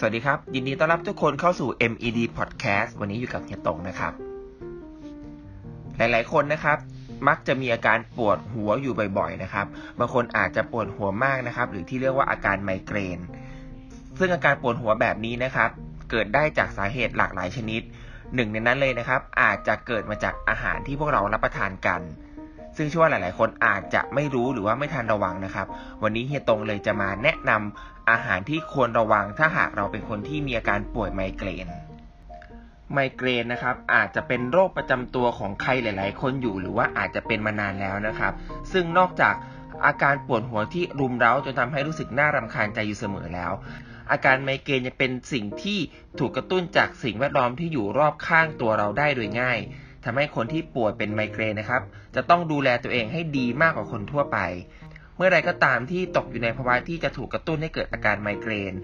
สวัสดีครับ ยินดีต้อนรับทุกคนเข้าสู่ MED Podcast วันนี้อยู่กับเฮียตงนะครับ หลายๆ คนนะครับ มักจะมีอาการปวดหัวอยู่บ่อยๆนะครับบางคนอาจจะปวดหัวมากนะครับ หรือที่เรียกว่าอาการไมเกรน ซึ่งอาการปวดหัวแบบนี้นะครับ เกิดได้จากสาเหตุหลากหลายชนิดหนึ่งในนั้นเลยนะครับ อาจจะเกิดมาจากอาหารที่พวกเรารับประทานกัน ซึ่งเชื่อว่าหลาย ๆ คนอาจจะไม่รู้หรือว่าไม่ทันระวังนะครับ วันนี้เฮียตรงเลยจะมาแนะนำอาหารที่ควรระวังถ้าหากเราเป็นคนที่มีอาการป่วยไมเกรนไมเกรนนะครับอาจจะเป็นโรคประจำตัวของใครหลาย ๆ คนอยู่หรือว่าอาจจะเป็นมานานแล้วนะครับ ซึ่งนอกจากอาการปวดหัวที่รุมเร้าจนทำให้รู้สึกน่ารำคาญใจอยู่เสมอแล้ว อาการไมเกรนยังเป็นสิ่งที่ถูกกระตุ้นจากสิ่งแวดล้อมที่อยู่รอบข้างตัวเราได้โดยง่าย ทำให้คนที่ป่วยเป็นไมเกรนนะครับ จะต้องดูแลตัวเองให้ดีมากกว่าคนทั่วไป เมื่อไรก็ตามที่ตกอยู่ในภาวะที่จะถูกกระตุ้นให้เกิดอาการไมเกรน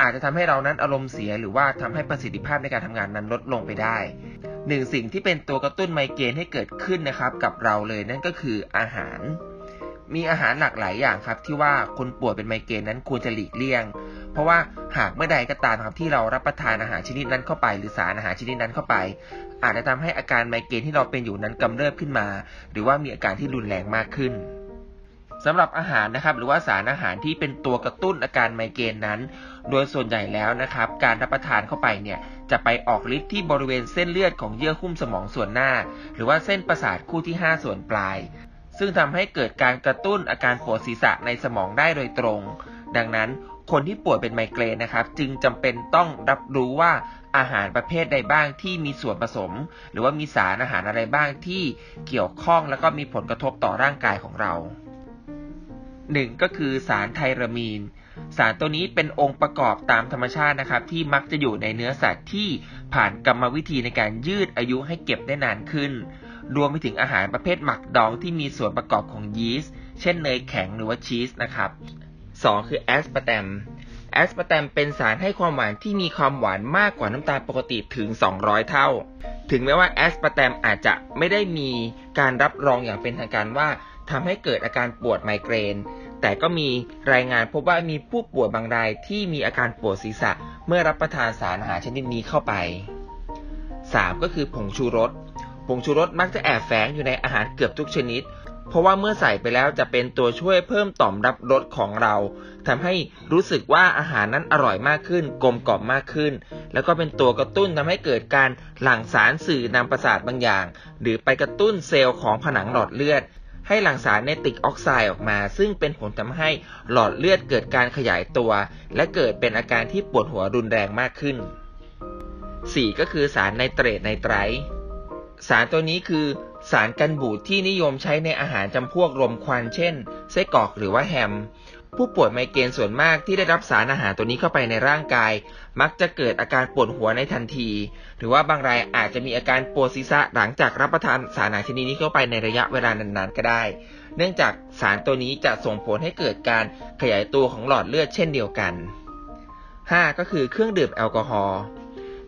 อาจจะทำให้เรานั้นอารมณ์เสียหรือว่าทำให้ประสิทธิภาพในการทำงานนั้นลดลงไปได้หนึ่งสิ่งที่เป็นตัวกระตุ้นไมเกรนให้เกิดขึ้นนะครับกับเราเลยนั่นก็คืออาหาร มีอาหารหลากหลายอย่างครับที่ว่าคนป่วยเป็นไมเกรนนั้นควรจะหลีกเลี่ยง เพราะว่าหากเมื่อใดก็ตามครับที่เรารับประทานอาหารชนิดนั้นเข้าไป หรือสารอาหารชนิดนั้นเข้าไป อาจจะทำให้อาการไมเกรนที่เราเป็นอยู่นั้นกำเริบขึ้นมา หรือว่ามีอาการที่รุนแรงมากขึ้นสำหรับอาหารนะครับหรือว่าสารอาหารที่เป็นตัวกระตุ้นอาการไมเกรนนั้น โดยส่วนใหญ่แล้วนะครับ การรับประทานเข้าไปเนี่ยจะไปออกฤทธิ์ที่บริเวณเส้นเลือดของเยื่อหุ้มสมองส่วนหน้า หรือว่าเส้นประสาทคู่ที่ 5 ส่วนปลาย ซึ่งทำให้เกิดการกระตุ้นอาการปวดศีรษะในสมองได้โดยตรง ดังนั้น คนที่ป่วยเป็นไมเกรนนะครับ จึงจำเป็นต้องรับรู้ว่าอาหารประเภทใดบ้างที่มีส่วนผสม หรือว่ามีสารอาหารอะไรบ้างที่เกี่ยวข้องแล้วก็มีผลกระทบต่อร่างกายของเราหนึ่งก็คือสารไทรามีน สารตัวนี้เป็นองค์ประกอบตามธรรมชาตินะครับ ที่มักจะอยู่ในเนื้อสัตว์ที่ผ่านกรรมวิธีในการยืดอายุให้เก็บได้นานขึ้น รวมไปถึงอาหารประเภทหมักดองที่มีส่วนประกอบของยีสต์เช่นเนยแข็งหรือว่าชีสนะครับ 2 คือแอสปาร์ตมแอสปาร์ตมเป็นสารให้ความหวานที่มีความหวานมากกว่าน้ำตาลปกติถึง 200 เท่า ถึงแม้ว่าแอสปาร์ตมอาจจะไม่ได้มีการรับรองอย่างเป็นทางการว่าทำให้เกิดอาการปวดไมเกรน แต่ก็มีรายงานพบว่ามีผู้ป่วยบางรายที่มีอาการปวดศีรษะเมื่อรับประทานสารอาหารชนิดนี้เข้าไป 3. ก็คือผงชูรส ผงชูรสมักจะแอบแฝงอยู่ในอาหารเกือบทุกชนิด เพราะว่าเมื่อใส่ไปแล้วจะเป็นตัวช่วยเพิ่มต่อมรับรสของเราทำให้รู้สึกว่าอาหารนั้นอร่อยมากขึ้น กลมกล่อมมากขึ้น แล้วก็เป็นตัวกระตุ้นทำให้เกิดการหลั่งสารสื่อนำประสาทบางอย่าง หรือไปกระตุ้นเซลล์ของผนังหลอดเลือด ให้หลั่งสารเนติกออกไซด์ออกมา ซึ่งเป็นผลทำให้หลอดเลือดเกิดการขยายตัว และเกิดเป็นอาการที่ปวดหัวรุนแรงมากขึ้น 4. ก็คือสารไนเตรตไนไตรสารตัวนี้คือ สารกันบูดที่นิยมใช้ในอาหารจำพวกรมควันเช่นไส้กรอกหรือว่าแฮม ผู้ป่วยไมเกรนส่วนมากที่ได้รับสารอาหารตัวนี้เข้าไปในร่างกาย มักจะเกิดอาการปวดหัวในทันที หรือว่าบางรายอาจจะมีอาการปวดศีรษะหลังจากรับประทานสารอาหารชนิดนี้เข้าไปในระยะเวลานานๆก็ได้ เนื่องจากสารตัวนี้จะส่งผลให้เกิดการขยายตัวของหลอดเลือดเช่นเดียวกัน 5. ก็คือเครื่องดื่มแอลกอฮอล์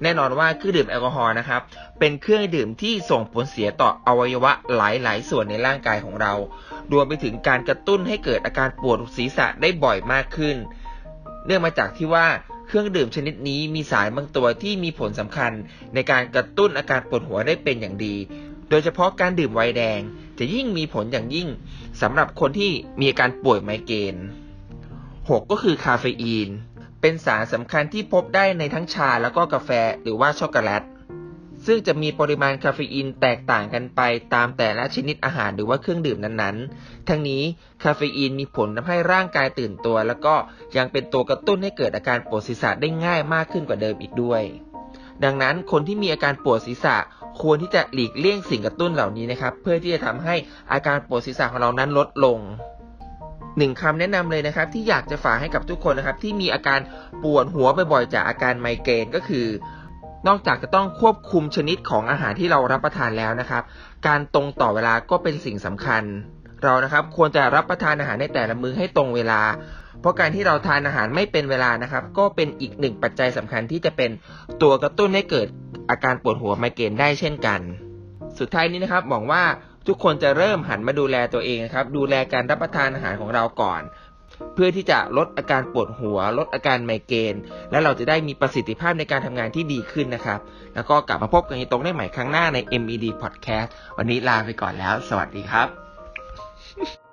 แน่นอนว่าเครื่องดื่มแอลกอฮอล์นะครับ เป็นเครื่องดื่มที่ส่งผลเสียต่ออวัยวะหลาย ๆ ส่วนในร่างกายของเรา รวมไปถึงการกระตุ้นให้เกิดอาการปวดศีรษะได้บ่อยมากขึ้น เนื่องมาจากที่ว่าเครื่องดื่มชนิดนี้มีสารบางตัวที่มีผลสำคัญ ในการกระตุ้นอาการปวดหัวได้เป็นอย่างดี โดยเฉพาะการดื่มไวน์แดง จะยิ่งมีผลอย่างยิ่งสำหรับคนที่มีอาการป่วยไมเกรน6ก็คือคาเฟอีน เป็นสารสำคัญที่พบได้ในทั้งชาแล้วก็กาแฟหรือว่าช็อกโกแลต ซึ่งจะมีปริมาณคาเฟอีนแตกต่างกันไปตามแต่ละชนิดอาหารหรือว่าเครื่องดื่มนั้นๆ ทั้งนี้คาเฟอีนมีผลทำให้ร่างกายตื่นตัว แล้วก็ยังเป็นตัวกระตุ้นให้เกิดอาการปวดศีรษะได้ง่ายมากขึ้นกว่าเดิมอีกด้วย ดังนั้นคนที่มีอาการปวดศีรษะควรที่จะหลีกเลี่ยงสิ่งกระตุ้นเหล่านี้นะครับ เพื่อที่จะทำให้อาการปวดศีรษะของเรานั้นลดลง หนึ่งคำแนะนำเลยนะครับ ที่อยากจะฝากให้กับทุกคนนะครับ ที่มีอาการปวดหัวบ่อยๆจากอาการไมเกรนก็คือ นอกจากจะต้องควบคุมชนิดของอาหารที่เรารับประทานแล้วนะครับ การตรงต่อเวลาก็เป็นสิ่งสำคัญ เรานะครับควรจะรับประทานอาหารในแต่ละมื้อให้ตรงเวลา เพราะการที่เราทานอาหารไม่เป็นเวลานะครับ ก็เป็นอีกหนึ่งปัจจัยสำคัญที่จะเป็นตัวกระตุ้นให้เกิดอาการปวดหัวไมเกรนได้เช่นกัน สุดท้ายนี้นะครับหวังว่า ทุกคนจะเริ่มหันมาดูแลตัวเองครับ ดูแลการรับประทานอาหารของเราก่อน เพื่อที่จะลดอาการปวดหัว ลดอาการไมเกรนและเราจะได้มีประสิทธิภาพในการทำงานที่ดีขึ้นนะครับ แล้วก็กลับมาพบกันตรงได้ใหม่ครั้งหน้าใน MED Podcast วันนี้ลาไปก่อนแล้ว สวัสดีครับ